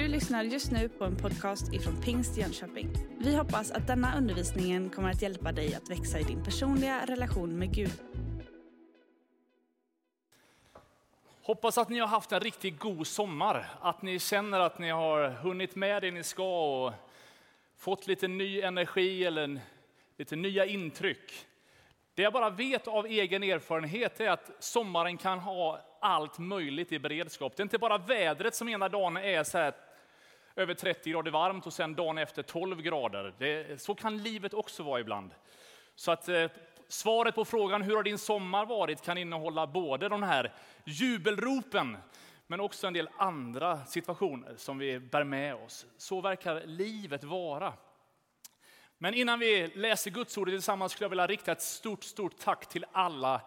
Du lyssnar just nu på en podcast ifrån Pingst Jönköping. Vi hoppas att denna undervisning kommer att hjälpa dig att växa i din personliga relation med Gud. Hoppas att ni har haft en riktigt god sommar. Att ni känner att ni har hunnit med det ni ska och fått lite ny energi eller lite nya intryck. Det jag bara vet av egen erfarenhet är att sommaren kan ha allt möjligt i beredskap. Det är inte bara vädret som ena dagen är så här över 30 grader varmt och sen dagen efter 12 grader. Det, så kan livet också vara ibland. Så att eh, svaret på frågan hur har din sommar varit kan innehålla både de här jubelropen men också en del andra situationer som vi bär med oss. Så verkar livet vara. Men innan vi läser Guds ord tillsammans skulle jag vilja rikta ett stort, stort tack till alla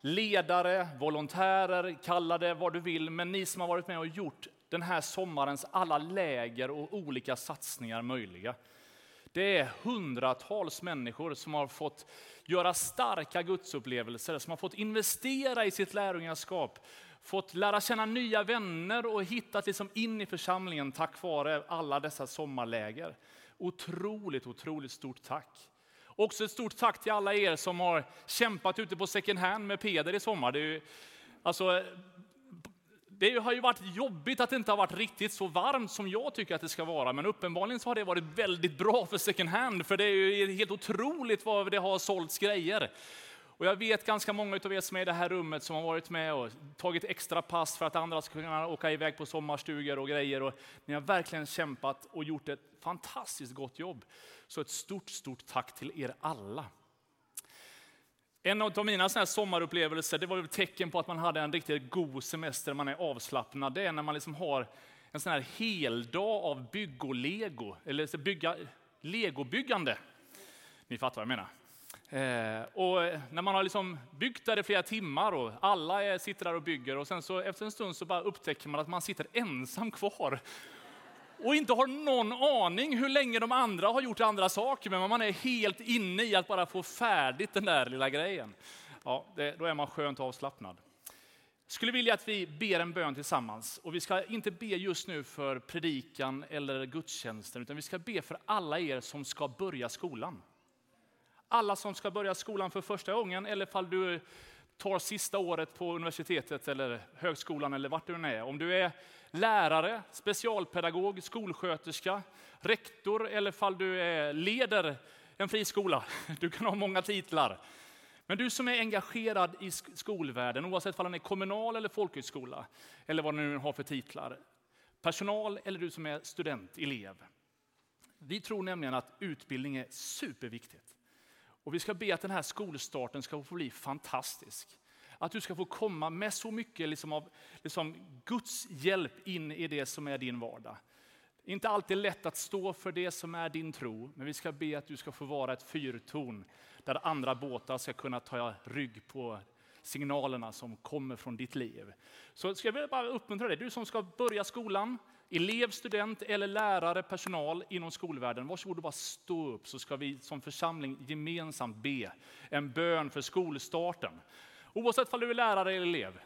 ledare, volontärer, kalla det vad du vill, men ni som har varit med och gjort den här sommarens alla läger och olika satsningar möjliga. Det är hundratals människor som har fått göra starka gudsupplevelser, som har fått investera i sitt lärjungaskap, fått lära känna nya vänner och hittat liksom in i församlingen tack vare alla dessa sommarläger. Otroligt, otroligt stort tack. Också ett stort tack till alla er som har kämpat ute på second hand med Peder i sommar. Det, ju, alltså, det har ju varit jobbigt att det inte har varit riktigt så varmt som jag tycker att det ska vara, men uppenbarligen så har det varit väldigt bra för second hand, för det är ju helt otroligt vad det har sålts grejer. Och jag vet ganska många av er som är i det här rummet som har varit med och tagit extra pass för att andra ska kunna åka iväg på sommarstugor och grejer. Och ni har verkligen kämpat och gjort ett fantastiskt gott jobb. Så ett stort, stort tack till er alla. En av mina såna sommarupplevelser det var ett tecken på att man hade en riktigt god semester, man är avslappnad. Det är när man liksom har en sån här heldag av bygg och lego, eller bygga, legobyggande. Ni fattar vad jag menar. Eh, och när man har liksom byggt där i flera timmar och alla är, sitter där och bygger och sen så efter en stund så bara upptäcker man att man sitter ensam kvar och inte har någon aning hur länge de andra har gjort andra saker, men man är helt inne i att bara få färdigt den där lilla grejen. Ja, det, då är man skönt avslappnad. skulle vilja att vi ber en bön tillsammans. Och vi ska inte be just nu för predikan eller gudstjänsten, utan vi ska be för alla er som ska börja skolan. Alla som ska börja skolan för första gången, eller fall du tar sista året på universitetet eller högskolan eller vart du än är. Om du är lärare, specialpedagog, skolsköterska, rektor eller fall du är, leder en friskola. Du kan ha många titlar. Men du som är engagerad i skolvärlden, oavsett om den är kommunal eller folkhögskola, eller vad du nu har för titlar. Personal eller du som är student, elev. Vi tror nämligen att utbildning är superviktigt. Och vi ska be att den här skolstarten ska få bli fantastisk. Att du ska få komma med så mycket liksom av liksom Guds hjälp in i det som är din vardag. Inte alltid lätt att stå för det som är din tro, men vi ska be att du ska få vara ett fyrtorn där andra båtar ska kunna ta rygg på signalerna som kommer från ditt liv. Så ska jag bara uppmuntra dig, du som ska börja skolan, elev, student eller lärare, personal inom skolvärlden, varsågod och bara stå upp så ska vi som församling gemensamt be en bön för skolstarten. Oavsett om du är lärare eller elev.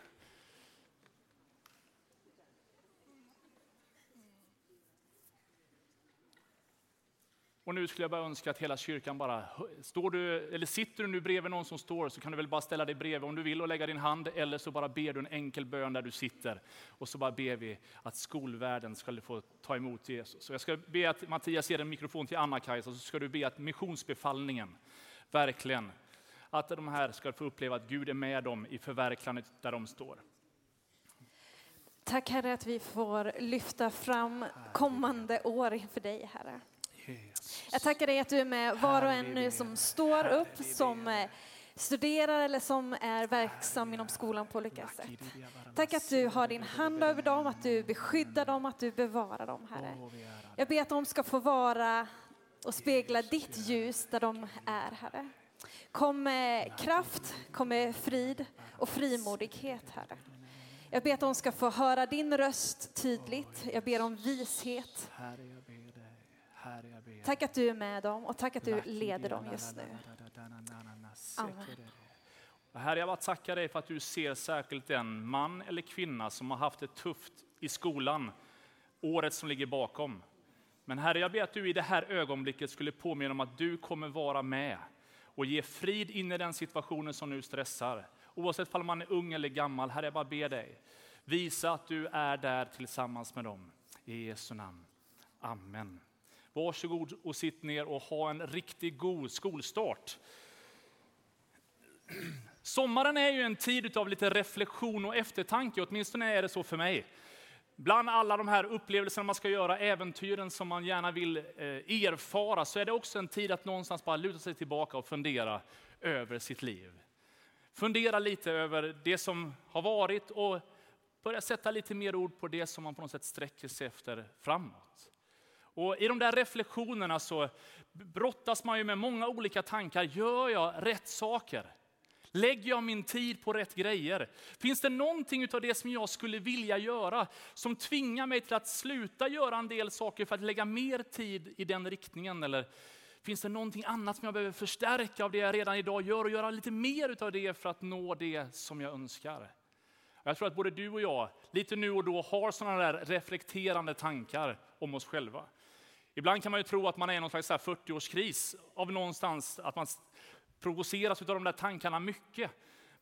Och nu skulle jag bara önska att hela kyrkan bara, står du, eller sitter du nu bredvid någon som står så kan du väl bara ställa dig bredvid om du vill och lägga din hand eller så bara ber du en enkel bön där du sitter. Och så bara ber vi att skolvärlden ska få ta emot Jesus. Så jag ska be att Mattias ger en mikrofon till Anna-Kajsa så ska du be att missionsbefallningen verkligen, att de här ska få uppleva att Gud är med dem i förverkligandet där de står. Tack Herre att vi får lyfta fram kommande år inför dig Herre. Jag tackar dig att du är med var och en nu som står upp, som eh, studerar eller som är verksam inom skolan på olika sätt. Tack att du har din hand över dem, att du beskyddar dem, att du bevarar dem, Herre. Jag ber att de ska få vara och spegla ditt ljus där de är, Herre. Kom med kraft, kom med frid och frimodighet, Herre. Jag ber att de ska få höra din röst tydligt. Jag ber om vishet. Tack att du är med dem och tack att du leder dem just nu. Amen. Herre, jag bara tackar dig för att du ser särskilt den man eller kvinna som har haft det tufft i skolan året som ligger bakom. Men Herre, jag ber att du i det här ögonblicket skulle påminna om att du kommer vara med och ge frid in i den situationen som nu stressar. Oavsett om man är ung eller gammal, Herre, jag bara ber dig. Visa att du är där tillsammans med dem. I Jesu namn. Amen. Varsågod och sitt ner och ha en riktigt god skolstart. Sommaren är ju en tid av lite reflektion och eftertanke, åtminstone är det så för mig. Bland alla de här upplevelserna man ska göra, äventyren som man gärna vill eh, erfara, så är det också en tid att någonstans bara luta sig tillbaka och fundera över sitt liv. Fundera lite över det som har varit och börja sätta lite mer ord på det som man på något sätt sträcker sig efter framåt. Och I de där reflektionerna så brottas man ju med många olika tankar. Gör jag rätt saker? Lägger jag min tid på rätt grejer? Finns det någonting av det som jag skulle vilja göra som tvingar mig till att sluta göra en del saker för att lägga mer tid i den riktningen? Eller finns det någonting annat som jag behöver förstärka av det jag redan idag gör och göra lite mer av det för att nå det som jag önskar? Jag tror att både du och jag, lite nu och då, har sådana där reflekterande tankar om oss själva. Ibland kan man ju tro att man är i någon slags 40-årskris av någonstans, att man provoceras av de där tankarna mycket.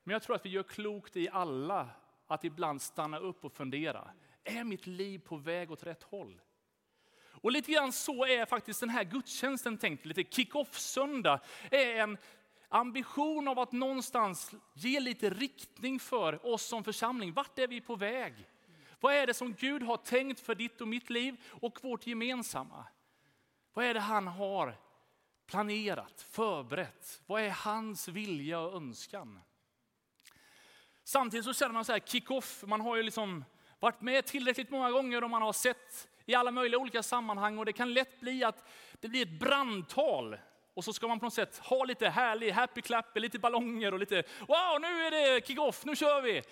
Men jag tror att vi gör klokt i alla att ibland stanna upp och fundera. Är mitt liv på väg åt rätt håll? Och lite grann så är faktiskt den här gudstjänsten tänkt. Lite kick-off-söndag är en ambition av att någonstans ge lite riktning för oss som församling. Vart är vi på väg? Vad är det som Gud har tänkt för ditt och mitt liv och vårt gemensamma? Vad är det han har planerat, förberett? Vad är hans vilja och önskan? Samtidigt så känner man så här kick-off, man har ju liksom varit med tillräckligt många gånger och man har sett i alla möjliga olika sammanhang och det kan lätt bli att det blir ett brandtal. Och så ska man på något sätt ha lite härlig happy clap, lite ballonger och lite wow, nu är det kick-off, nu kör vi!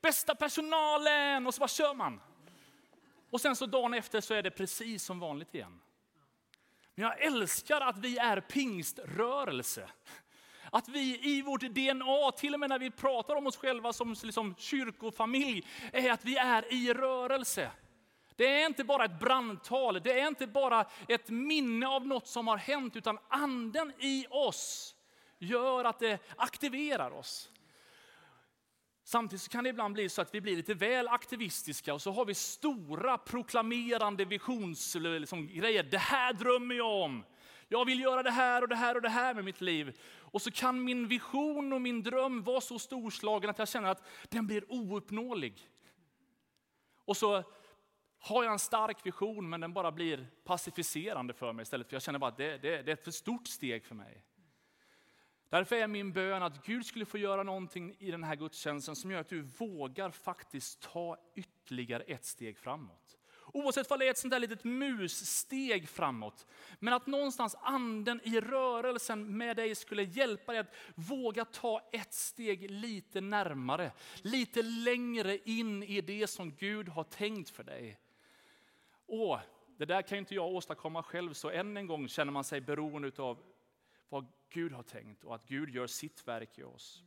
Bästa personalen! Och så bara kör man. Och sen så dagen efter så är det precis som vanligt igen. Men jag älskar att vi är pingströrelse. Att vi i vårt DNA, till och med när vi pratar om oss själva som liksom kyrkofamilj, är att vi är i rörelse. Det är inte bara ett brandtal, det är inte bara ett minne av något som har hänt, utan anden i oss gör att det aktiverar oss. Samtidigt kan det ibland bli så att vi blir lite väl aktivistiska och så har vi stora proklamerande visionsgrejer. Liksom, det här drömmer jag om. Jag vill göra det här och det här och det här med mitt liv. Och så kan min vision och min dröm vara så storslagen att jag känner att den blir ouppnåelig. Och så har jag en stark vision men den bara blir pacificerande för mig istället för jag känner bara att det, det, det är ett för stort steg för mig. Därför är min bön att Gud skulle få göra någonting i den här gudstjänsten som gör att du vågar faktiskt ta ytterligare ett steg framåt. Oavsett om det är ett sånt där litet mussteg framåt. Men att någonstans anden i rörelsen med dig skulle hjälpa dig att våga ta ett steg lite närmare. Lite längre in i det som Gud har tänkt för dig. Och det där kan inte jag åstadkomma själv, så än en gång känner man sig beroende av vad Gud har tänkt och att Gud gör sitt verk i oss.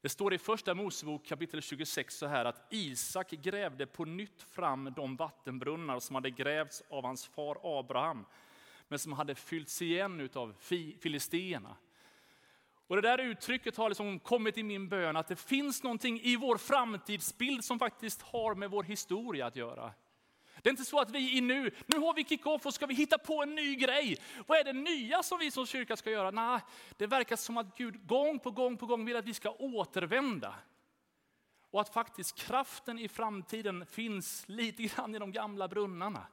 Det står i första Mosebok kapitel 26 så här att Isak grävde på nytt fram de vattenbrunnar som hade grävts av hans far Abraham, men som hade fyllts igen av filisterna. Och det där uttrycket har liksom kommit i min bön att det finns någonting i vår framtidsbild som faktiskt har med vår historia att göra. Det är inte så att vi i nu, nu har vi kick-off och ska vi hitta på en ny grej. Vad är det nya som vi som kyrka ska göra? Nej, det verkar som att Gud gång på gång på gång vill att vi ska återvända. Och att faktiskt kraften i framtiden finns lite grann i de gamla brunnarna.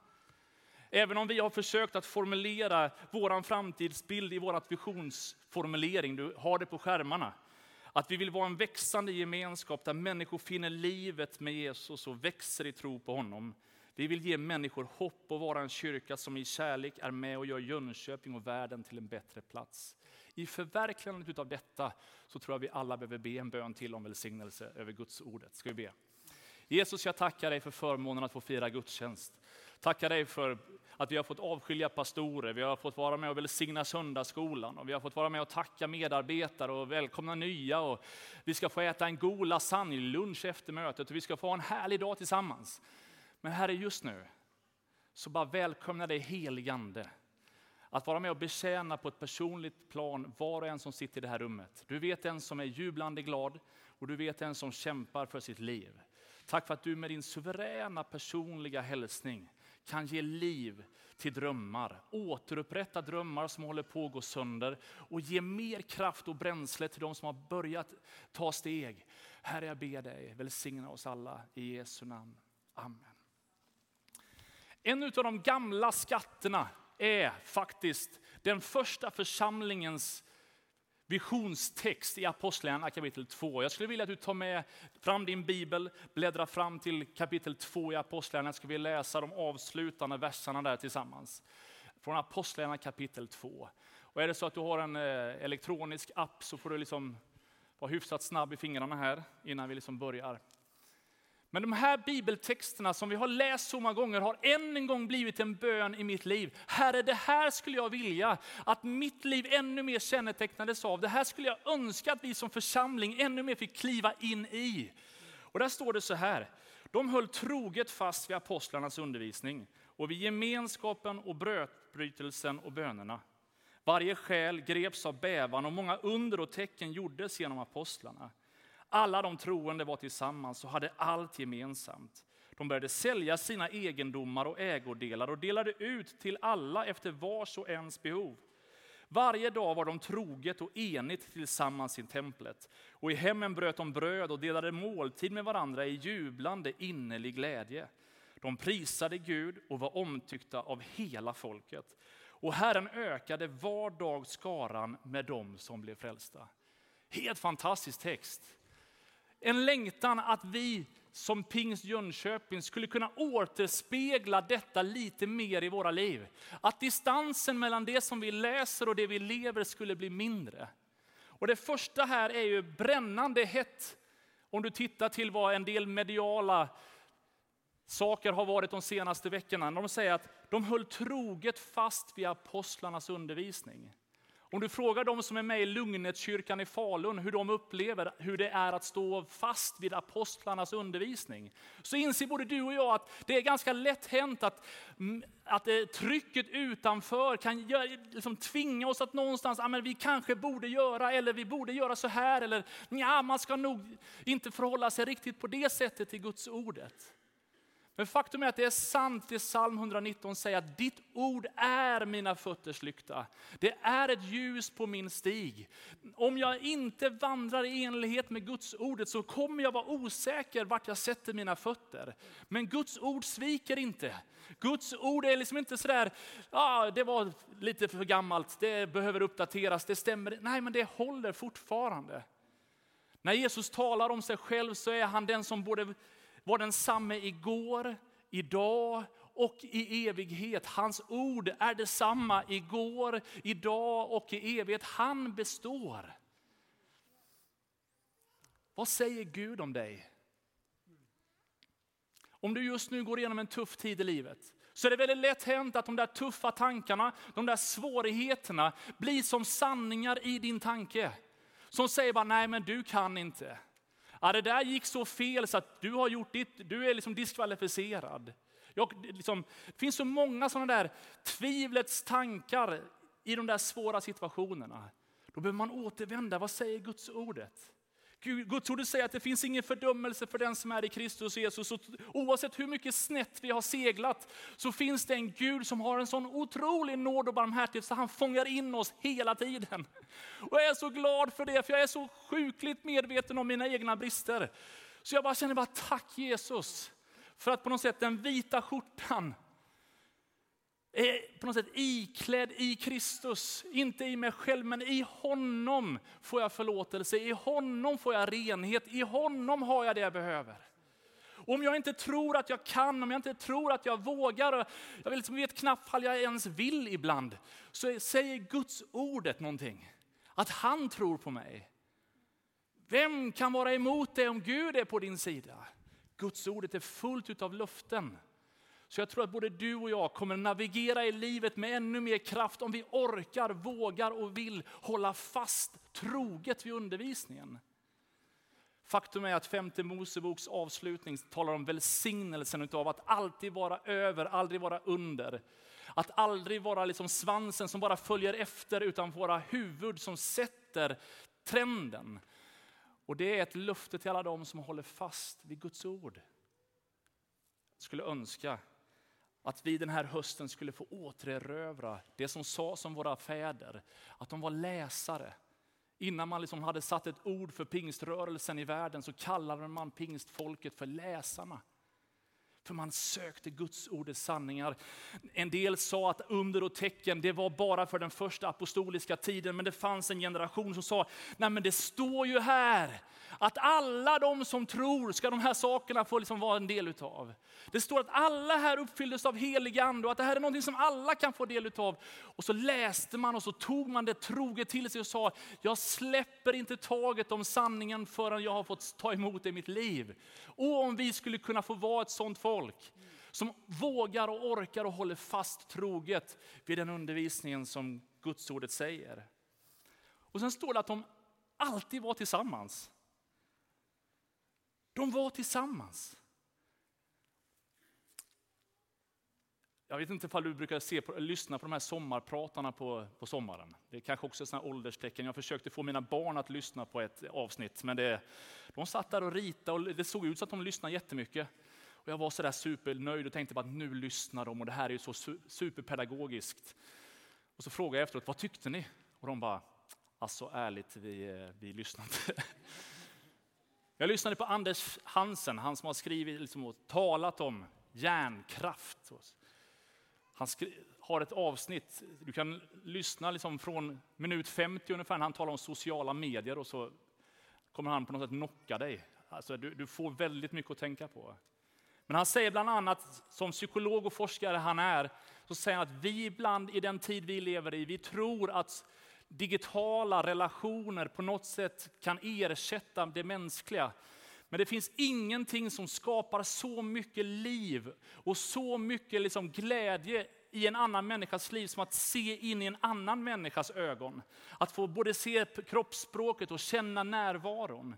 Även om vi har försökt att formulera vår framtidsbild i vår visionsformulering, du har det på skärmarna. Att vi vill vara en växande gemenskap där människor finner livet med Jesus och växer i tro på honom. Vi vill ge människor hopp och vara en kyrka som i kärlek är med och gör Jönköping och världen till en bättre plats. I förverkligandet av detta så tror jag vi alla behöver be en bön till om välsignelse över Guds ordet. Ska vi be? Jesus, jag tackar dig för förmånen att få fira gudstjänst. Tackar dig för att vi har fått avskilja pastorer, vi har fått vara med och välsigna söndagsskolan och vi har fått vara med och tacka medarbetare och välkomna nya. Och vi ska få äta en god lasagne lunch efter mötet och vi ska få ha en härlig dag tillsammans. Men Herre, just nu så bara välkomna dig heligande. Att vara med och betjäna på ett personligt plan var och en som sitter i det här rummet. Du vet en som är jublande glad och du vet en som kämpar för sitt liv. Tack för att du med din suveräna personliga hälsning kan ge liv till drömmar, återupprätta drömmar som håller på att gå sönder och ge mer kraft och bränsle till de som har börjat ta steg. Herre, jag ber dig, välsigna oss alla i Jesu namn. Amen. En av de gamla skatterna är faktiskt den första församlingens visionstext i Apostlagärningarna kapitel 2. Jag skulle vilja att du tar med fram din bibel, bläddrar fram till kapitel 2 i Apostlagärningarna, ska vi läsa de avslutande verserna där tillsammans. Från Apostlagärningarna kapitel 2. Och är det så att du har en eh, elektronisk app så får du liksom vara hyfsat snabb i fingrarna här innan vi liksom börjar. Men de här bibeltexterna som vi har läst så många gånger har än en gång blivit en bön i mitt liv. Herre, det här skulle jag vilja att mitt liv ännu mer kännetecknades av. Det här skulle jag önska att vi som församling ännu mer fick kliva in i. Och där står det så här. De höll troget fast vid apostlarnas undervisning och vid gemenskapen och brötbrytelsen och bönerna. Varje själ greps av bävan och många under och tecken gjordes genom apostlarna. Alla de troende var tillsammans och hade allt gemensamt. De började sälja sina egendomar och ägodelar och delade ut till alla efter vars och ens behov. Varje dag var de troget och enigt tillsammans i templet. Och i hemmen bröt de bröd och delade måltid med varandra i jublande innerlig glädje. De prisade Gud och var omtyckta av hela folket. Och Herren ökade var dag skaran med dem som blev frälsta. Helt fantastisk text. En längtan att vi som Pingst Jönköping skulle kunna återspegla detta lite mer i våra liv. Att distansen mellan det som vi läser och det vi lever skulle bli mindre. Och det första här är ju brännande hett. Om du tittar till vad en del mediala saker har varit de senaste veckorna. De säger att de höll troget fast vid apostlarnas undervisning. Om du frågar de som är med i Lugnetkyrkan i Falun hur de upplever hur det är att stå fast vid apostlarnas undervisning, så inser både du och jag att det är ganska lätt hänt att, mm, att eh, trycket utanför kan liksom tvinga oss att någonstans, ah, men vi kanske borde göra, eller vi borde göra så här, eller ja, man ska nog inte förhålla sig riktigt på det sättet till Guds ordet. Men faktum är att det är sant det psalm 119 säger att ditt ord är mina fötters lykta. Det är ett ljus på min stig. Om jag inte vandrar i enlighet med Guds ordet så kommer jag vara osäker vart jag sätter mina fötter. Men Guds ord sviker inte. Guds ord är liksom inte sådär, ah, det var lite för gammalt, det behöver uppdateras, det stämmer. Nej, men det håller fortfarande. När Jesus talar om sig själv så är han den som både var densamme igår, idag och i evighet. Hans ord är detsamma igår, idag och i evighet. Han består. Vad säger Gud om dig? Om du just nu går igenom en tuff tid i livet, så är det väldigt lätt hänt att de där tuffa tankarna, de där svårigheterna blir som sanningar i din tanke. Som säger bara, nej men du kan inte. Ja, det där gick så fel så att du har gjort ditt, du är liksom diskvalificerad. Jag, liksom, det finns så många sådana där tvivlets tankar i de där svåra situationerna. Då behöver man återvända. Vad säger Guds ordet? Guds ord säger att det finns ingen fördömelse för den som är i Kristus Jesus. Och oavsett hur mycket snett vi har seglat så finns det en Gud som har en sån otrolig nåd och barmhärtighet så han fångar in oss hela tiden. Och jag är så glad för det, för jag är så sjukligt medveten om mina egna brister. Så jag bara känner bara tack Jesus för att på något sätt den vita skjortan på något sätt iklädd i Kristus. Inte i mig själv, men i honom får jag förlåtelse, i honom får jag renhet, i honom har jag det jag behöver. Om jag inte tror att jag kan, om jag inte tror att jag vågar, jag liksom vet knappt om jag ens vill ibland, så säger Guds ordet någonting. Att han tror på mig. Vem kan vara emot det om Gud är på din sida? Guds ordet är fullt av löften. Så jag tror att både du och jag kommer navigera i livet med ännu mer kraft om vi orkar, vågar och vill hålla fast troget vid undervisningen. Faktum är att femte Moseboks avslutning talar om välsignelsen av att alltid vara över, aldrig vara under. Att aldrig vara liksom svansen som bara följer efter, utan våra huvud som sätter trenden. Och det är ett löfte till alla dem som håller fast vid Guds ord. Jag skulle önska att vi den här hösten skulle få återerövra det som sades om våra fäder, att de var läsare. Innan man liksom hade satt ett ord för pingströrelsen i världen så kallade man pingstfolket för läsarna. För man sökte Guds ordets sanningar. En del sa att under och tecken det var bara för den första apostoliska tiden. Men det fanns en generation som sa, nej men det står ju här att alla de som tror ska de här sakerna få liksom vara en del utav. Det står att alla här uppfylldes av helig ande och att det här är någonting som alla kan få del utav. Och så läste man och så tog man det troget till sig och sa, jag släpper inte taget om sanningen förrän jag har fått ta emot det i mitt liv. Och om vi skulle kunna få vara ett sånt folk som vågar och orkar och håller fast troget vid den undervisningen som Guds ordet säger. Och sen står det att de alltid var tillsammans. De var tillsammans. Jag vet inte om du brukar se på, lyssna på de här sommarpratarna på, på sommaren. Det är kanske också ett ålderstecken. Jag försökte få mina barn att lyssna på ett avsnitt, men det, de satt där och ritade och det såg ut som att de lyssnade jättemycket. Och jag var så där supernöjd och tänkte bara att nu lyssnar de och det här är ju så superpedagogiskt. Och så frågade jag efteråt, vad tyckte ni? Och de bara, alltså ärligt, vi, eh, vi lyssnade inte. Jag lyssnade på Anders Hansen, han som har skrivit liksom, och talat om hjärnkraft. Han har ett avsnitt, du kan lyssna liksom från minut 50 ungefär, när han talar om sociala medier och så kommer han på något sätt knocka dig. Alltså, du, du får väldigt mycket att tänka på. Men han säger bland annat, som psykolog och forskare han är, så säger han att vi ibland i den tid vi lever i, vi tror att digitala relationer på något sätt kan ersätta det mänskliga. Men det finns ingenting som skapar så mycket liv och så mycket liksom glädje i en annan människas liv som att se in i en annan människas ögon. Att få både se kroppsspråket och känna närvaron.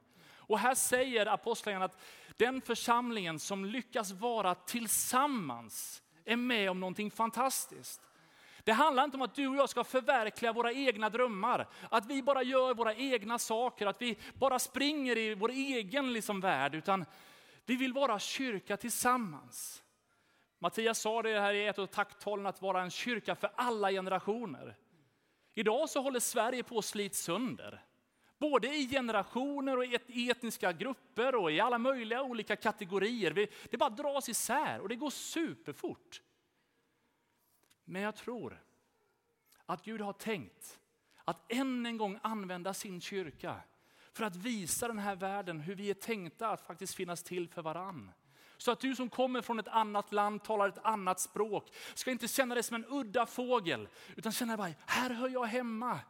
Och här säger apostlagärningarna att den församlingen som lyckas vara tillsammans är med om någonting fantastiskt. Det handlar inte om att du och jag ska förverkliga våra egna drömmar. Att vi bara gör våra egna saker, att vi bara springer i vår egen liksom värld. Utan vi vill vara kyrka tillsammans. Mattias sa det här i ett av takttalen att vara en kyrka för alla generationer. Idag så håller Sverige på att slits sönder. Både i generationer och i etniska grupper och i alla möjliga olika kategorier. Det bara dras isär och det går superfort. Men jag tror att Gud har tänkt att än en gång använda sin kyrka för att visa den här världen hur vi är tänkta att faktiskt finnas till för varann. Så att du som kommer från ett annat land, talar ett annat språk, ska inte känna dig som en udda fågel, utan känna dig bara, här hör jag hemma.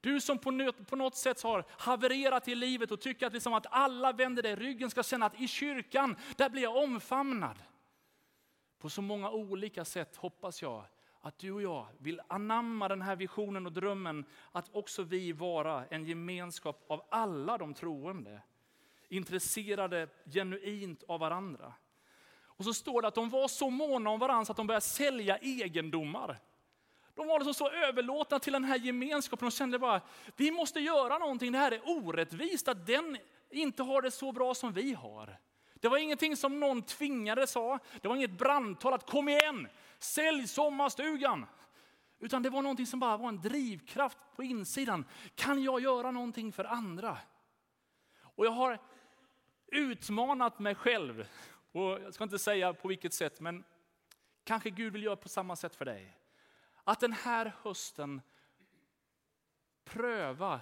Du som på något sätt har havererat i livet och tycker att, liksom att alla vänder dig ryggen ska känna att i kyrkan, där blir jag omfamnad. På så många olika sätt hoppas jag att du och jag vill anamma den här visionen och drömmen att också vi vara en gemenskap av alla de troende. Intresserade genuint av varandra. Och så står det att de var så måna om varandra att de började sälja egendomar. De var liksom så överlåtna till den här gemenskapen De kände bara, vi måste göra någonting, det här är orättvist att den inte har det så bra som vi har. Det var ingenting som någon tvingade sa, det var inget brandtal att kom igen, sälj sommarstugan. Utan det var någonting som bara var en drivkraft på insidan. Kan jag göra någonting för andra? Och jag har utmanat mig själv, och jag ska inte säga på vilket sätt, men kanske Gud vill göra på samma sätt för dig. Att den här hösten pröva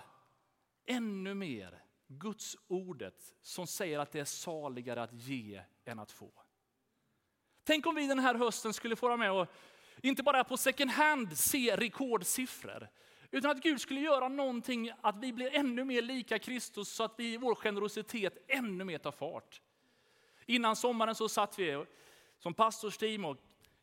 ännu mer Guds ordet som säger att det är saligare att ge än att få. Tänk om vi den här hösten skulle få vara med och inte bara på second hand se rekordsiffror, utan att Gud skulle göra någonting, att vi blir ännu mer lika Kristus så att vi, vår generositet ännu mer tar fart. Innan sommaren så satt vi som pastorsteam och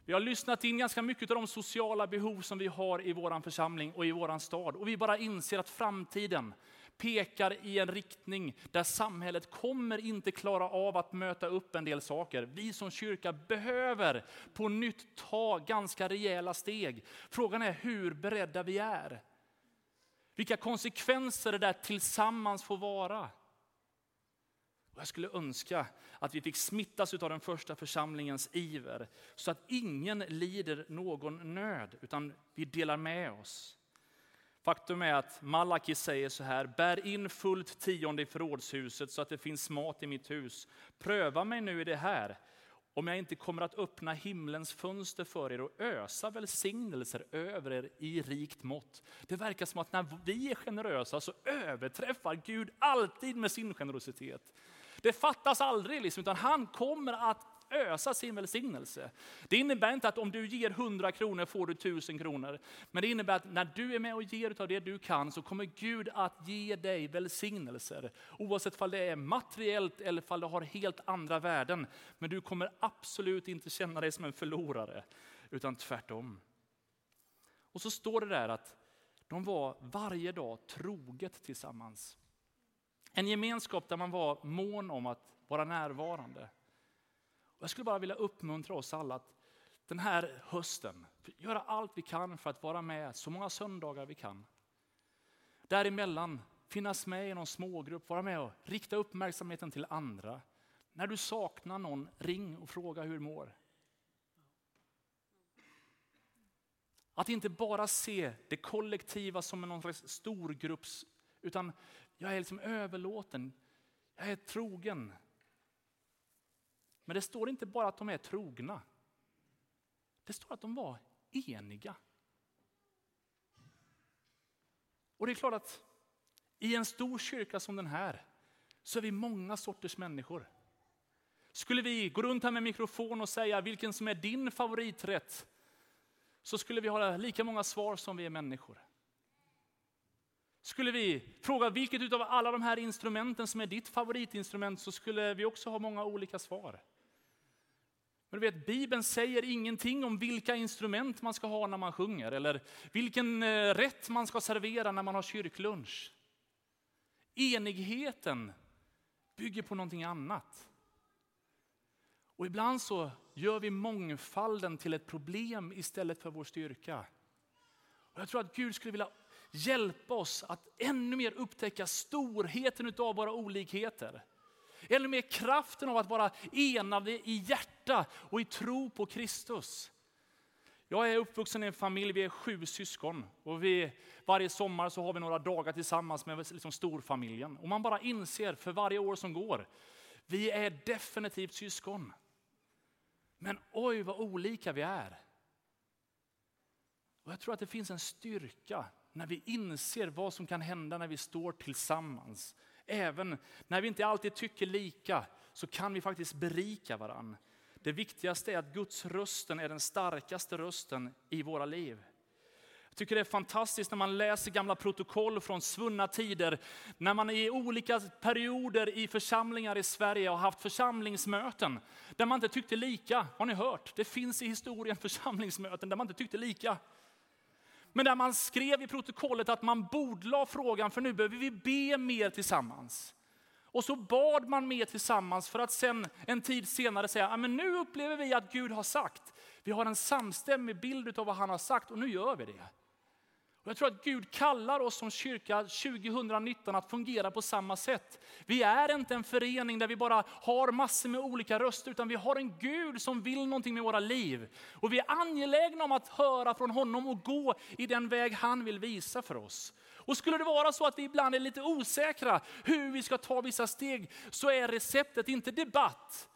vi har lyssnat in ganska mycket av de sociala behov som vi har i vår församling och i vår stad. Och vi bara inser att framtiden pekar i en riktning där samhället kommer inte klara av att möta upp en del saker. Vi som kyrka behöver på nytt ta ganska rejäla steg. Frågan är hur beredda vi är. Vilka konsekvenser det där tillsammans får vara. Och jag skulle önska att vi fick smittas av den första församlingens iver, så att ingen lider någon nöd, utan vi delar med oss. Faktum är att Malaki säger så här, bär in fullt tionde i förrådshuset så att det finns mat i mitt hus. Pröva mig nu i det här, om jag inte kommer att öppna himlens fönster för er och ösa välsignelser över er i rikt mått. Det verkar som att när vi är generösa så överträffar Gud alltid med sin generositet. Det fattas aldrig, liksom, utan han kommer att ösa sin välsignelse. Det innebär inte att om du ger 100 kronor får du 1000 kronor. Men det innebär att när du är med och ger av det du kan så kommer Gud att ge dig välsignelser. Oavsett om det är materiellt eller om det har helt andra värden. Men du kommer absolut inte känna dig som en förlorare, utan tvärtom. Och så står det där att de var varje dag troget tillsammans. En gemenskap där man var mån om att vara närvarande. Jag skulle bara vilja uppmuntra oss alla att den här hösten göra allt vi kan för att vara med så många söndagar vi kan. Däremellan finnas med i någon smågrupp, vara med och rikta uppmärksamheten till andra. När du saknar någon, ring och fråga hur mår. Att inte bara se det kollektiva som någon slags storgrupps, utan jag är liksom överlåten, jag är trogen. Men det står inte bara att de är trogna. Det står att de var eniga. Och det är klart att i en stor kyrka som den här så är vi många sorters människor. Skulle vi gå runt här med mikrofon och säga vilken som är din favoriträtt så skulle vi ha lika många svar som vi är människor. Skulle vi fråga vilket av alla de här instrumenten som är ditt favoritinstrument så skulle vi också ha många olika svar. Men du vet, Bibeln säger ingenting om vilka instrument man ska ha när man sjunger eller vilken eh, rätt man ska servera när man har kyrklunch. Enigheten bygger på någonting annat. Och ibland så gör vi mångfalden till ett problem istället för vår styrka. Och jag tror att Gud skulle vilja hjälpa oss att ännu mer upptäcka storheten av våra olikheter. Ännu mer kraften av att vara enade i hjärta och i tro på Kristus. Jag är uppvuxen i en familj, vi är sju syskon. Och vi, varje sommar så har vi några dagar tillsammans med liksom storfamiljen. Och man bara inser för varje år som går, vi är definitivt syskon. Men oj vad olika vi är. Och jag tror att det finns en styrka när vi inser vad som kan hända när vi står tillsammans. Även när vi inte alltid tycker lika så kan vi faktiskt berika varann. Det viktigaste är att Guds rösten är den starkaste rösten i våra liv. Jag tycker det är fantastiskt när man läser gamla protokoll från svunna tider, när man i olika perioder i församlingar i Sverige har haft församlingsmöten där man inte tyckte lika. Har ni hört? Det finns i historien församlingsmöten där man inte tyckte lika. Men där man skrev i protokollet att man bordlade frågan, för nu behöver vi be mer tillsammans. Och så bad man mer tillsammans för att sen en tid senare säga, men nu upplever vi att Gud har sagt. Vi har en samstämmig bild av vad han har sagt och nu gör vi det. Och jag tror att Gud kallar oss som kyrka 2019 att fungera på samma sätt. Vi är inte en förening där vi bara har massor med olika röster, utan vi har en Gud som vill någonting med våra liv. Och vi är angelägna om att höra från honom och gå i den väg han vill visa för oss. Och skulle det vara så att vi ibland är lite osäkra hur vi ska ta vissa steg, så är receptet inte debatt,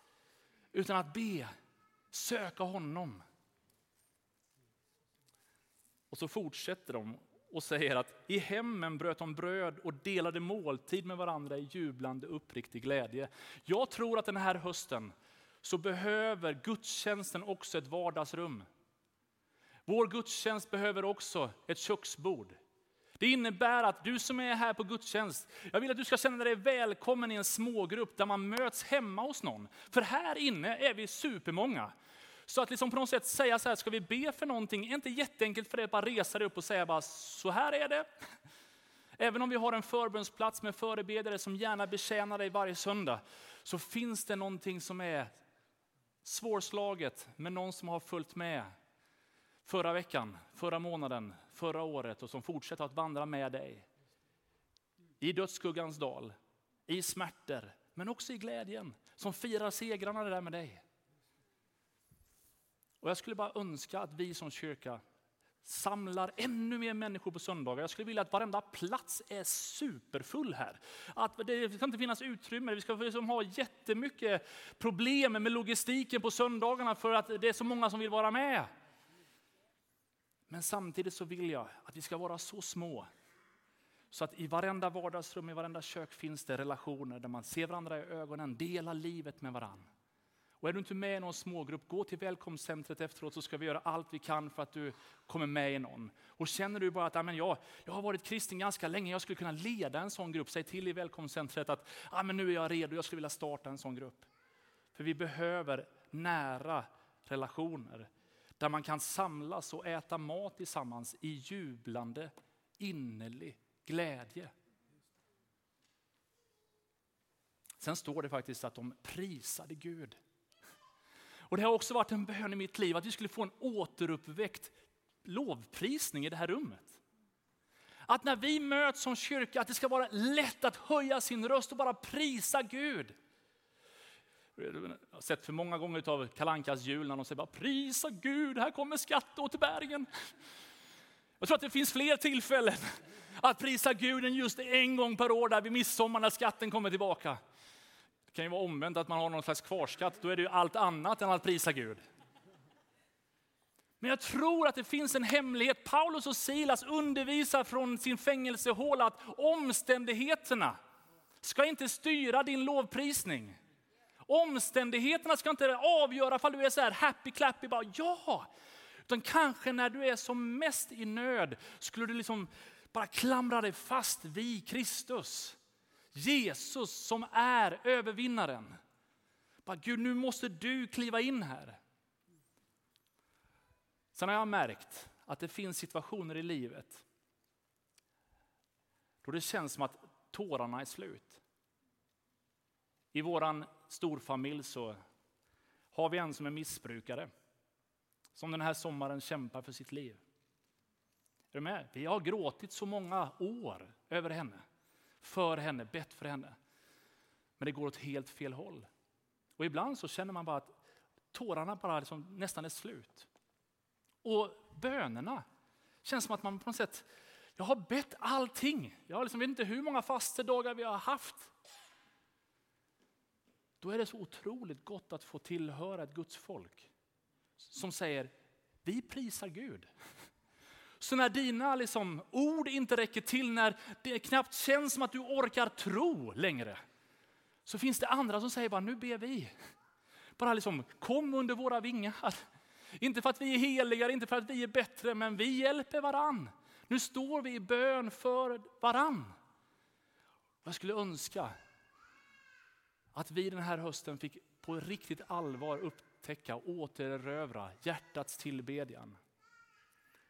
utan att be, söka honom. Och så fortsätter de och säger att i hemmen bröt de bröd och delade måltid med varandra i jublande uppriktig glädje. Jag tror att den här hösten så behöver gudstjänsten också ett vardagsrum. Vår gudstjänst behöver också ett köksbord. Det innebär att du som är här på gudstjänst, jag vill att du ska känna dig välkommen i en smågrupp där man möts hemma hos någon. För här inne är vi supermånga. Så att liksom på något sätt säga så här, ska vi be för någonting, är inte jätteenkelt för dig att bara resa dig upp och säga bara, så här är det. Även om vi har en förbönsplats med förebedjare som gärna betjänar dig varje söndag, så finns det någonting som är svårslaget med någon som har följt med förra veckan, förra månaden, förra året och som fortsätter att vandra med dig. I dödsskuggans dal, i smärtor, men också i glädjen. Som firar segrarna där med dig. Och jag skulle bara önska att vi som kyrka samlar ännu mer människor på söndagar. Jag skulle vilja att varenda plats är superfull här. Att det ska inte finnas utrymme. Vi ska liksom ha jättemycket problem med logistiken på söndagarna för att det är så många som vill vara med. Men samtidigt så vill jag att vi ska vara så små så att i varenda vardagsrum, i varenda kök finns det relationer där man ser varandra i ögonen, delar livet med varandra. Och är du inte med i någon smågrupp, gå till välkomstcentret efteråt så ska vi göra allt vi kan för att du kommer med i någon. Och känner du bara att ja, jag, jag har varit kristen ganska länge, jag skulle kunna leda en sån grupp, säg till i välkomstcentret att ja, men nu är jag redo, jag skulle vilja starta en sån grupp. För vi behöver nära relationer där man kan samlas och äta mat tillsammans i jublande, innerlig glädje. Sen står det faktiskt att de prisade Gud. Och Det har också varit en bön i mitt liv att vi skulle få en återuppväckt lovprisning i det här rummet. Att när vi möts som kyrka, att det ska vara lätt att höja sin röst och bara prisa Gud. Jag har sett för många gånger av Kalankas jul när de säger bara prisa Gud, här kommer skatteåterbäringen. Jag tror att det finns fler tillfällen att prisa Gud än just en gång per år där vid midsommar när skatten kommer tillbaka. Det kan ju vara omvänt att man har någon slags kvarskatt, då är det ju allt annat än att prisa Gud. Men jag tror att det finns en hemlighet. Paulus och Silas undervisar från sin fängelsehåla att omständigheterna ska inte styra din lovprisning. Omständigheterna ska inte avgöra om du är så här happy clappy, bara ja. Utan kanske när du är som mest i nöd skulle du liksom bara klamra dig fast vid Kristus. Jesus som är övervinnaren. Bara, Gud, nu måste du kliva in här. Sen har jag märkt att det finns situationer i livet då det känns som att tårarna är slut. I vår storfamilj så har vi en som är missbrukare. Som den här sommaren kämpar för sitt liv. Är du med? Vi har gråtit så många år över henne, för henne, bett för henne. Men det går åt helt fel håll. Och ibland så känner man bara att tårarna bara liksom nästan är slut. Och bönerna känns som att man på något sätt, jag har bett allting. Jag liksom vet inte hur många fastedagar vi har haft. Då är det så otroligt gott att få tillhöra ett Guds folk som säger, vi prisar Gud. Så när dina liksom, ord inte räcker till, när det knappt känns som att du orkar tro längre, så finns det andra som säger bara nu ber vi. Bara liksom, kom under våra vingar. Inte för att vi är heliga, inte för att vi är bättre, men vi hjälper varann. Nu står vi i bön för varann. Jag skulle önska att vi den här hösten fick på riktigt allvar upptäcka och återerövra hjärtats tillbedjan.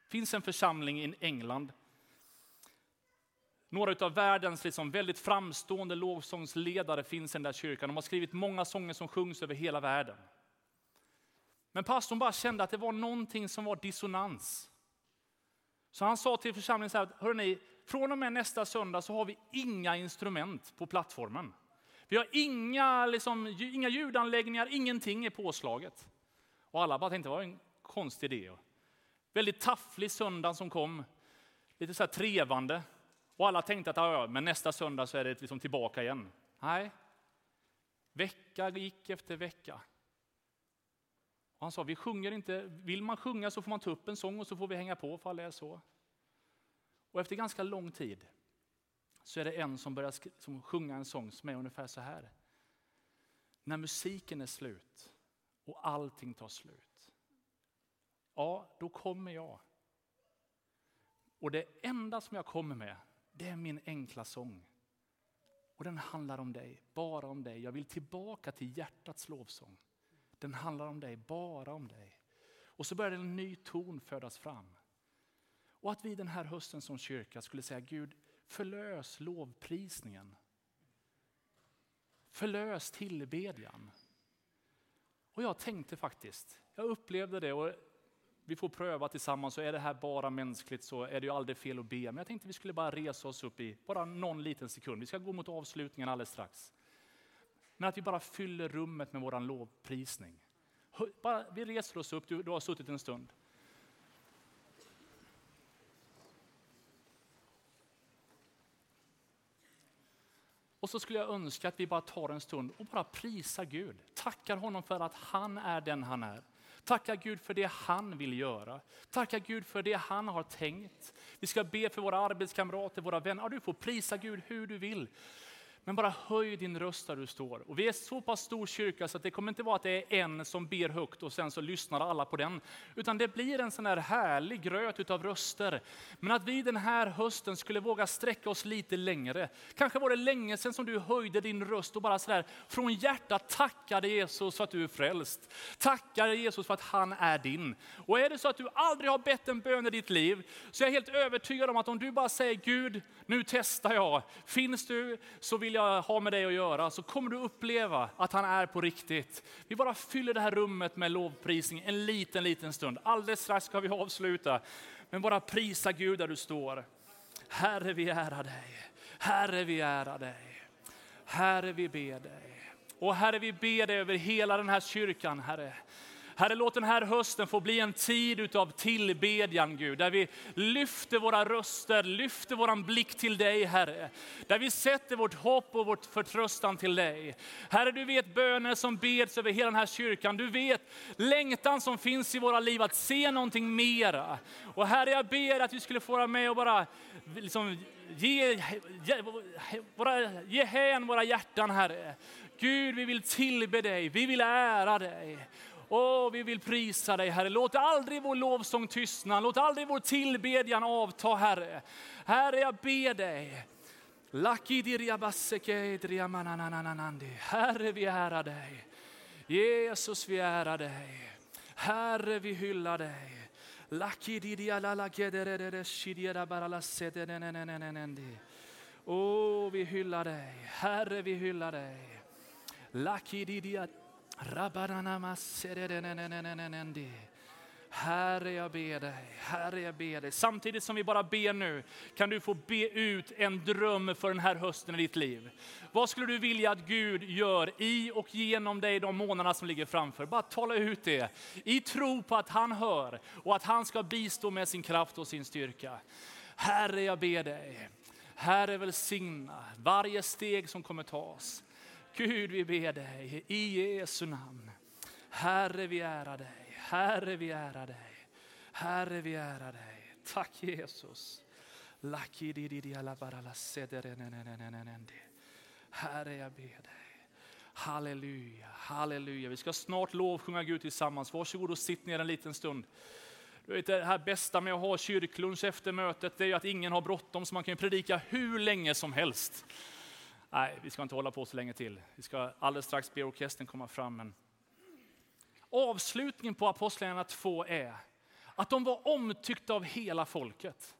Det finns en församling i England. Några av världens liksom väldigt framstående lovsångsledare finns i den där kyrkan. De har skrivit många sånger som sjungs över hela världen. Men pastorn bara kände att det var någonting som var dissonans. Så han sa till församlingen så här, hörrni, från och med nästa söndag så har vi inga instrument på plattformen. Vi har inga, liksom, inga ljudanläggningar, ingenting är påslaget. Och alla bara tänkte, det var en konstig idé. Väldigt tafflig söndag som kom, lite så här trevande. Och alla tänkte att ja, men nästa söndag så är det liksom tillbaka igen. Nej, vecka gick efter vecka. Och han sa, vi sjunger inte, vill man sjunga så får man ta upp en sång och så får vi hänga på fall det är så. Och efter ganska lång tid så är det en som börjar som sjunga en sång som är ungefär så här. När musiken är slut och allting tar slut. Ja, då kommer jag. Och det enda som jag kommer med, det är min enkla sång. Och den handlar om dig, bara om dig. Jag vill tillbaka till hjärtats lovsång. Den handlar om dig, bara om dig. Och så börjar en ny ton födas fram. Och att vi den här hösten som kyrka skulle säga Gud, Förlös lovprisningen. Förlös tillbedjan. Och jag tänkte faktiskt, jag upplevde det och vi får pröva tillsammans, så är det här bara mänskligt så är det ju aldrig fel att be. Men jag tänkte vi skulle bara resa oss upp i bara någon liten sekund. Vi ska gå mot avslutningen alldeles strax. Men att vi bara fyller rummet med våran lovprisning. Bara, vi reser oss upp, du, du har suttit en stund. Och så skulle jag önska att vi bara tar en stund och bara prisar Gud. Tackar honom för att han är den han är. Tacka Gud för det han vill göra. Tacka Gud för det han har tänkt. Vi ska be för våra arbetskamrater, våra vänner. Ja, du får prisa Gud hur du vill. Men bara höj din röst där du står. Och vi är så pass stor kyrka så att det kommer inte vara att det är en som ber högt och sen så lyssnar alla på den. Utan det blir en sån här härlig gröt utav röster. Men att vi den här hösten skulle våga sträcka oss lite längre. Kanske var det länge sedan som du höjde din röst och bara sådär från hjärtat tackade Jesus för att du är frälst. Tackade Jesus för att han är din. Och är det så att du aldrig har bett en bön i ditt liv så är jag helt övertygad om att om du bara säger Gud, nu testar jag. Finns du så vill vilja jag ha med dig att göra så kommer du uppleva att han är på riktigt. Vi bara fyller det här rummet med lovprisning en liten, liten stund. Alldeles strax ska vi avsluta. Men bara prisa Gud där du står. Herre, vi ärar dig. Herre, vi ärar dig. Herre, vi ber dig. Och Herre, vi ber dig över hela den här kyrkan, Herre. Herre, låt den här hösten få bli en tid av tillbedjan, Gud, där vi lyfter våra röster, lyfter vår blick till dig, Herre. Där vi sätter vårt hopp och vårt förtröstan till dig. Herre, du vet böner som beds över hela den här kyrkan. Du vet längtan som finns i våra liv att se någonting mera. Och Herre, jag ber att vi skulle få vara med och bara liksom, ge, ge, våra, ge hän våra hjärtan, Herre. Gud, vi vill tillbe dig, vi vill ära dig. Åh, vi vill prisa dig Herre. Låt aldrig vår lovsång tystna, låt aldrig vår tillbedjan avta Herre. Herre, jag ber dig. Herre, vi ärar dig. Jesus, vi ärar dig. Herre, vi hyllar dig. Åh, oh, vi hyllar dig. Herre, vi hyllar dig. Herre, jag ber dig, Herre, jag ber dig. Samtidigt som vi bara ber nu, kan du få be ut en dröm för den här hösten i ditt liv. Vad skulle du vilja att Gud gör i och genom dig de månaderna som ligger framför? Bara tala ut det i tro på att han hör och att han ska bistå med sin kraft och sin styrka. Herre, jag ber dig. Herre, välsigna varje steg som kommer tas. Gud, vi ber dig i Jesu namn. Herre, vi ärar dig. Herre, vi ärar dig. Herre, vi ärar dig. Tack Jesus. Herre, jag ber dig. Halleluja, halleluja. Vi ska snart lovsjunga Gud tillsammans. Varsågod och sitt ner en liten stund. Du vet, det här bästa med att ha kyrklunch efter mötet det är att ingen har bråttom så man kan predika hur länge som helst. Nej, vi ska inte hålla på så länge till. Vi ska alldeles strax be orkestern komma fram. Men avslutningen på Apostlagärningarna 2 är att de var omtyckta av hela folket.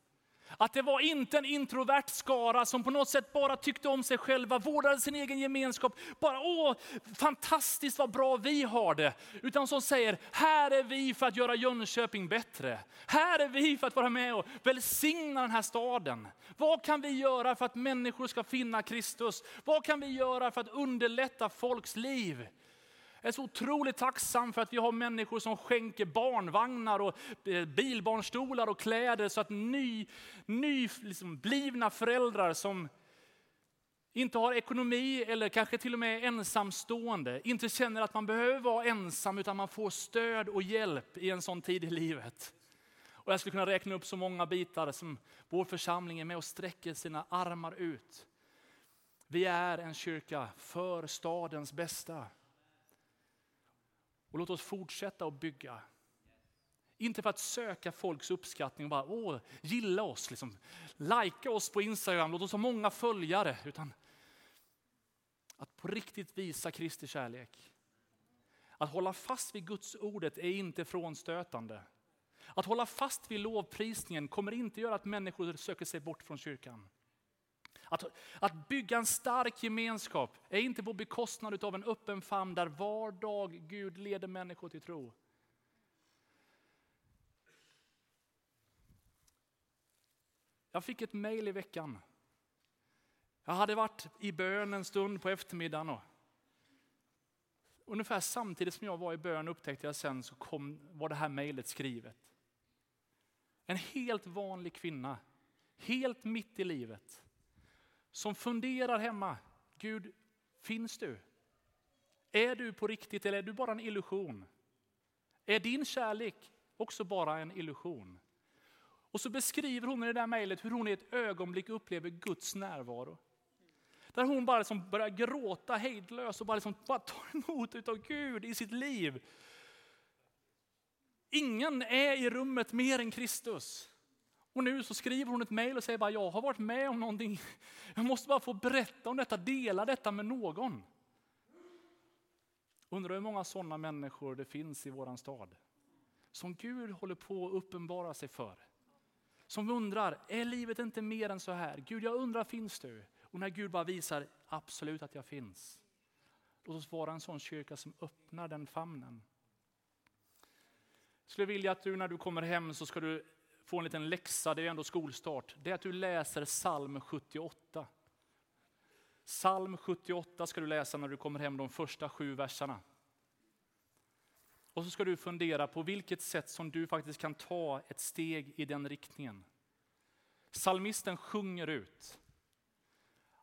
Att det var inte en introvert skara som på något sätt bara tyckte om sig själva, vårdade sin egen gemenskap. Bara åh, fantastiskt vad bra vi har det. Utan som säger, här är vi för att göra Jönköping bättre. Här är vi för att vara med och välsigna den här staden. Vad kan vi göra för att människor ska finna Kristus? Vad kan vi göra för att underlätta folks liv? Jag är så otroligt tacksam för att vi har människor som skänker barnvagnar och eh, bilbarnstolar och kläder så att ny, ny liksom, blivna föräldrar som inte har ekonomi eller kanske till och med är ensamstående, inte känner att man behöver vara ensam utan man får stöd och hjälp i en sån tid i livet. Och jag skulle kunna räkna upp så många bitar som vår församling är med och sträcker sina armar ut. Vi är en kyrka för stadens bästa. Och låt oss fortsätta att bygga. Inte för att söka folks uppskattning och bara åh, gilla oss, liksom. likea oss på Instagram, låt oss ha många följare. Utan att på riktigt visa Kristi kärlek. Att hålla fast vid Guds ordet är inte frånstötande. Att hålla fast vid lovprisningen kommer inte göra att människor söker sig bort från kyrkan. Att, att bygga en stark gemenskap är inte på bekostnad av en öppen famn där var dag Gud leder människor till tro. Jag fick ett mejl i veckan. Jag hade varit i bön en stund på eftermiddagen. Och ungefär samtidigt som jag var i bön upptäckte jag sen så kom, var det här mejlet skrivet. En helt vanlig kvinna, helt mitt i livet, som funderar hemma. Gud, finns du? Är du på riktigt eller är du bara en illusion? Är din kärlek också bara en illusion? Och så beskriver hon i det där mejlet hur hon i ett ögonblick upplever Guds närvaro. Där hon bara liksom börjar gråta hejdlöst och bara, liksom, bara tar emot av Gud i sitt liv. Ingen är i rummet mer än Kristus. Och nu så skriver hon ett mejl och säger bara jag har varit med om någonting. Jag måste bara få berätta om detta, dela detta med någon. Undrar hur många sådana människor det finns i våran stad. Som Gud håller på att uppenbara sig för. Som undrar, är livet inte mer än så här? Gud, jag undrar, finns du? Och när Gud bara visar absolut att jag finns. Låt oss vara en sån kyrka som öppnar den famnen. Jag skulle vilja att du när du kommer hem så ska du få en liten läxa, det är ändå skolstart. Det är att du läser psalm 78. Psalm 78 ska du läsa när du kommer hem de första sju verserna. Och så ska du fundera på vilket sätt som du faktiskt kan ta ett steg i den riktningen. Salmisten sjunger ut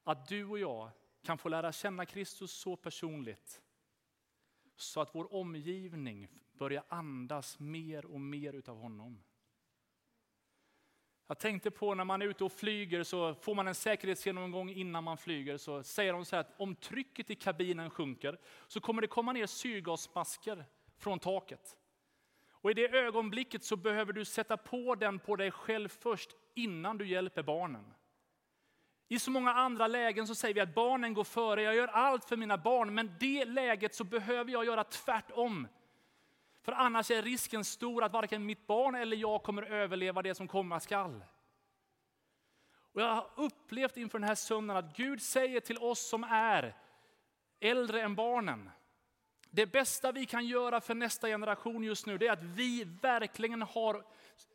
att du och jag kan få lära känna Kristus så personligt så att vår omgivning börjar andas mer och mer utav honom. Jag tänkte på när man är ute och flyger så får man en säkerhetsgenomgång innan man flyger. Så säger de så här att om trycket i kabinen sjunker så kommer det komma ner syrgasmasker från taket. Och i det ögonblicket så behöver du sätta på den på dig själv först innan du hjälper barnen. I så många andra lägen så säger vi att barnen går före, jag gör allt för mina barn, men det läget så behöver jag göra tvärtom. För annars är risken stor att varken mitt barn eller jag kommer överleva det som komma skall. Och jag har upplevt inför den här söndagen att Gud säger till oss som är äldre än barnen, det bästa vi kan göra för nästa generation just nu, det är att vi verkligen har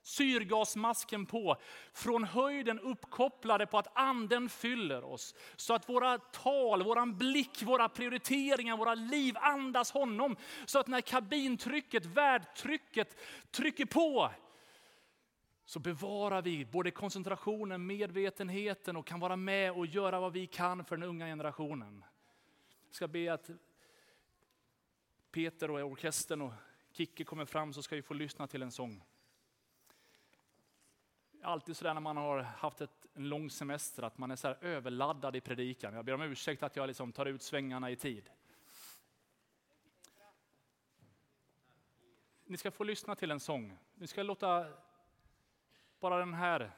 syrgasmasken på, från höjden uppkopplade på att anden fyller oss. Så att våra tal, våran blick, våra prioriteringar, våra liv andas honom. Så att när kabintrycket, värdtrycket trycker på, så bevarar vi både koncentrationen, medvetenheten och kan vara med och göra vad vi kan för den unga generationen. Jag ska be att Peter och orkestern och Kicke kommer fram så ska vi få lyssna till en sång. Alltid sådär när man har haft ett, en lång semester att man är så överladdad i predikan. Jag ber om ursäkt att jag liksom tar ut svängarna i tid. Ni ska få lyssna till en sång. Ni ska låta bara den här,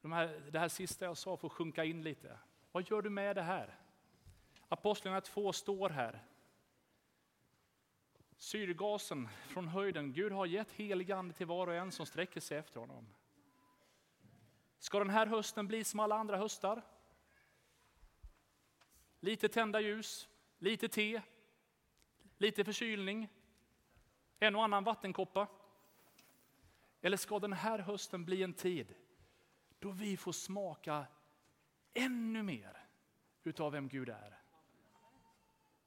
de här, det här sista jag sa få sjunka in lite. Vad gör du med det här? Apostlarna 2 står här. Syrgasen från höjden. Gud har gett helig ande till var och en som sträcker sig efter honom. Ska den här hösten bli som alla andra höstar? Lite tända ljus, lite te, lite förkylning, en och annan vattenkoppa. Eller ska den här hösten bli en tid då vi får smaka ännu mer utav vem Gud är?